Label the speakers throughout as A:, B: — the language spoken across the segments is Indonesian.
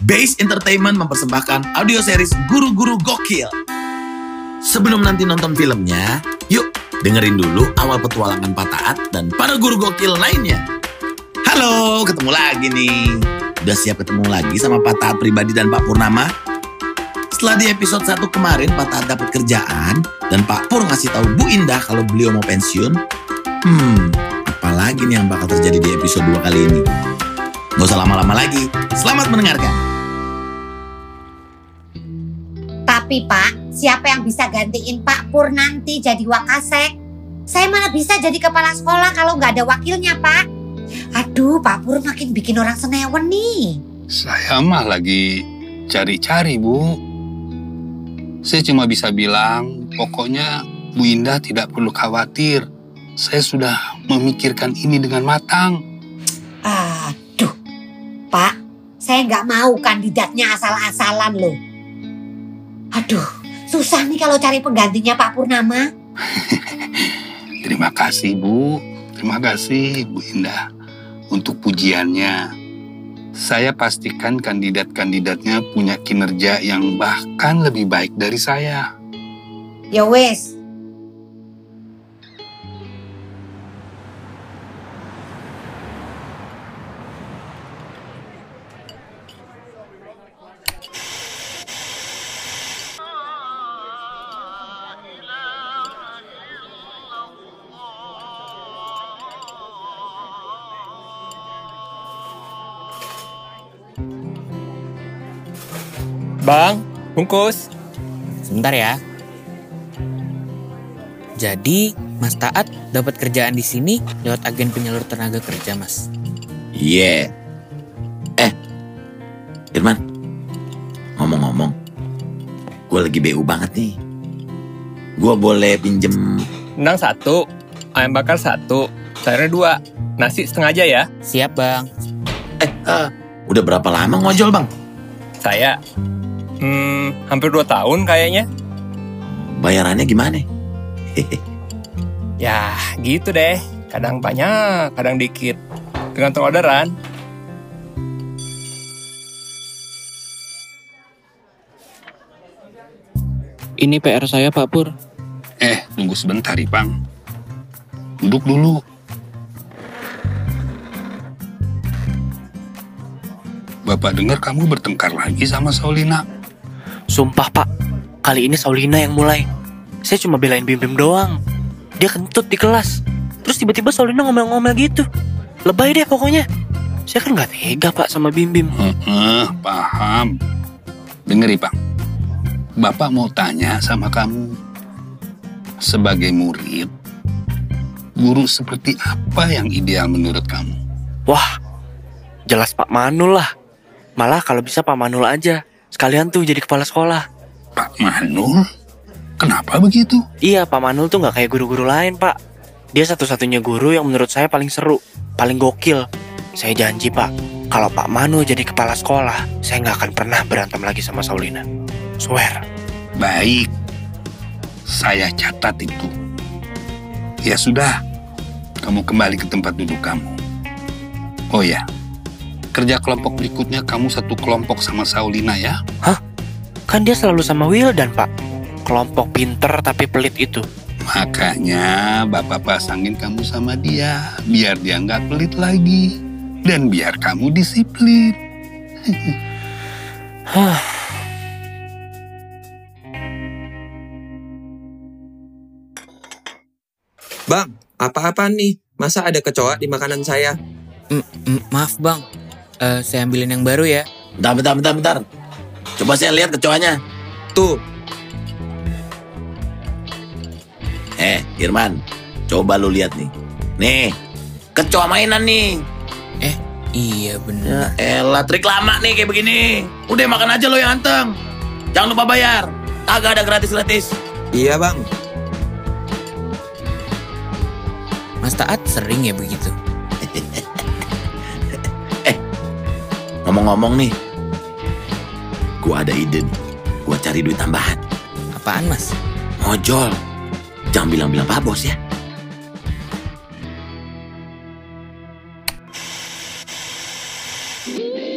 A: Base Entertainment mempersembahkan audio series Guru-Guru Gokil. Sebelum nanti nonton filmnya, yuk dengerin dulu awal petualangan Pak Taat dan para guru gokil lainnya. Halo, ketemu lagi nih. Udah siap ketemu lagi sama Pak Taat pribadi dan Pak Purnama? Setelah di episode 1 kemarin Pak Taat dapat kerjaan dan Pak Pur ngasih tahu Bu Indah kalau beliau mau pensiun. Hmm, apalagi nih yang bakal terjadi di episode 2 kali ini? Gak usah lama-lama lagi. Selamat mendengarkan.
B: Tapi Pak, siapa yang bisa gantiin Pak Pur nanti jadi wakasek? Saya mana bisa jadi kepala sekolah kalau nggak ada wakilnya Pak? Aduh, Pak Pur makin bikin orang senewen nih.
C: Saya mah lagi cari-cari, Bu. Saya cuma bisa bilang, pokoknya Bu Indah tidak perlu khawatir. Saya sudah memikirkan ini dengan matang.
B: Aduh, Pak, saya nggak mau kandidatnya asal-asalan loh. Aduh, susah nih kalau cari penggantinya Pak Purnama.
C: Terima kasih, Bu. Terima kasih, Bu Indah, untuk pujiannya. Saya pastikan kandidat-kandidatnya punya kinerja yang bahkan lebih baik dari saya.
B: Ya wes,
D: Bang, bungkus.
E: Sebentar ya. Jadi, Mas Taat dapat kerjaan di sini lewat agen penyalur tenaga kerja, Mas.
A: Iya. Eh, Irman. Ngomong-ngomong, gue lagi BU banget nih. Gue boleh pinjem...
D: Nang satu, ayam bakar satu, sayurnya dua, nasi setengah aja ya.
E: Siap, Bang.
A: Eh, eh, udah berapa lama ngojol bang?
D: Saya, hmm, hampir dua tahun kayaknya.
A: Bayarannya gimana?
D: Ya, gitu deh. Kadang banyak, kadang dikit. Tergantung orderan.
E: Ini PR saya, Pak Pur.
C: Eh, tunggu sebentar, Ipang. Duduk dulu. Bapak dengar kamu bertengkar lagi sama Saulina.
F: Sumpah pak, kali ini Saulina yang mulai. Saya cuma belain Bim-Bim doang. Dia kentut di kelas. Terus tiba-tiba Saulina ngomel-ngomel gitu. Lebay deh pokoknya. Saya kan nggak tega pak sama Bim-Bim.
C: Paham. Dengar, Ipang. Bapak mau tanya sama kamu. Sebagai murid, guru seperti apa yang ideal menurut kamu?
F: Wah, jelas Pak Manul lah. Malah kalau bisa Pak Manul aja. Sekalian tuh jadi kepala sekolah.
C: Pak Manul? Kenapa begitu?
F: Iya, Pak Manul tuh nggak kayak guru-guru lain, Pak. Dia satu-satunya guru yang menurut saya paling seru, paling gokil. Saya janji, Pak, kalau Pak Manul jadi kepala sekolah, saya nggak akan pernah berantem lagi sama Saulina. Swear.
C: Baik, saya catat itu. Ya sudah, kamu kembali ke tempat duduk kamu. Oh ya, kerja kelompok berikutnya kamu satu kelompok sama Saulina ya.
F: Kan dia selalu sama Wildan, Pak. Kelompok pinter tapi pelit itu.
C: Makanya bapak pasangin kamu sama dia, biar dia nggak pelit lagi. Dan biar kamu disiplin.
F: Hah.
G: Bang, apa-apa nih? Masa ada kecoa di makanan saya?
E: Mm, mm, maaf, Bang. Eh, saya ambilin yang baru ya.
A: Bentar, bentar, bentar, bentar. Coba saya lihat kecoanya.
G: Tuh,
A: Eh, Irman. Coba lu lihat nih. Nih, kecoa mainan nih.
E: Iya, bener.
A: Ya elah, trik lama nih kayak begini. Udah makan aja lo yang anteng. Jangan lupa bayar. Agak ada gratis-gratis.
G: iya bang.
E: Mas Taat sering ya begitu.
A: Ngomong-ngomong nih. Gua ada ide nih. Gua cari duit tambahan.
E: Apaan, Mas?
A: Ngojol. Jangan bilang-bilang Pak Bos ya.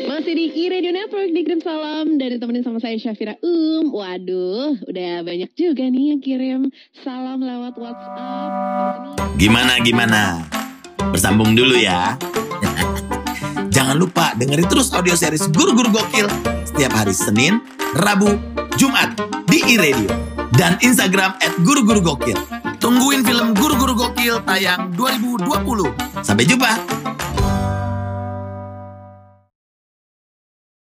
H: Masih di e-radio Network. Network dikirim salam dari temenin sama saya Syafira Um. Waduh, udah banyak juga nih yang kirim salam lewat WhatsApp.
A: Gimana gimana? Bersambung dulu ya. Jangan lupa dengerin terus audio series Guru-Guru Gokil setiap hari Senin, Rabu, Jumat di iRadio dan Instagram at Guru-Guru Gokil. Tungguin film Guru-Guru Gokil tayang 2020. Sampai jumpa.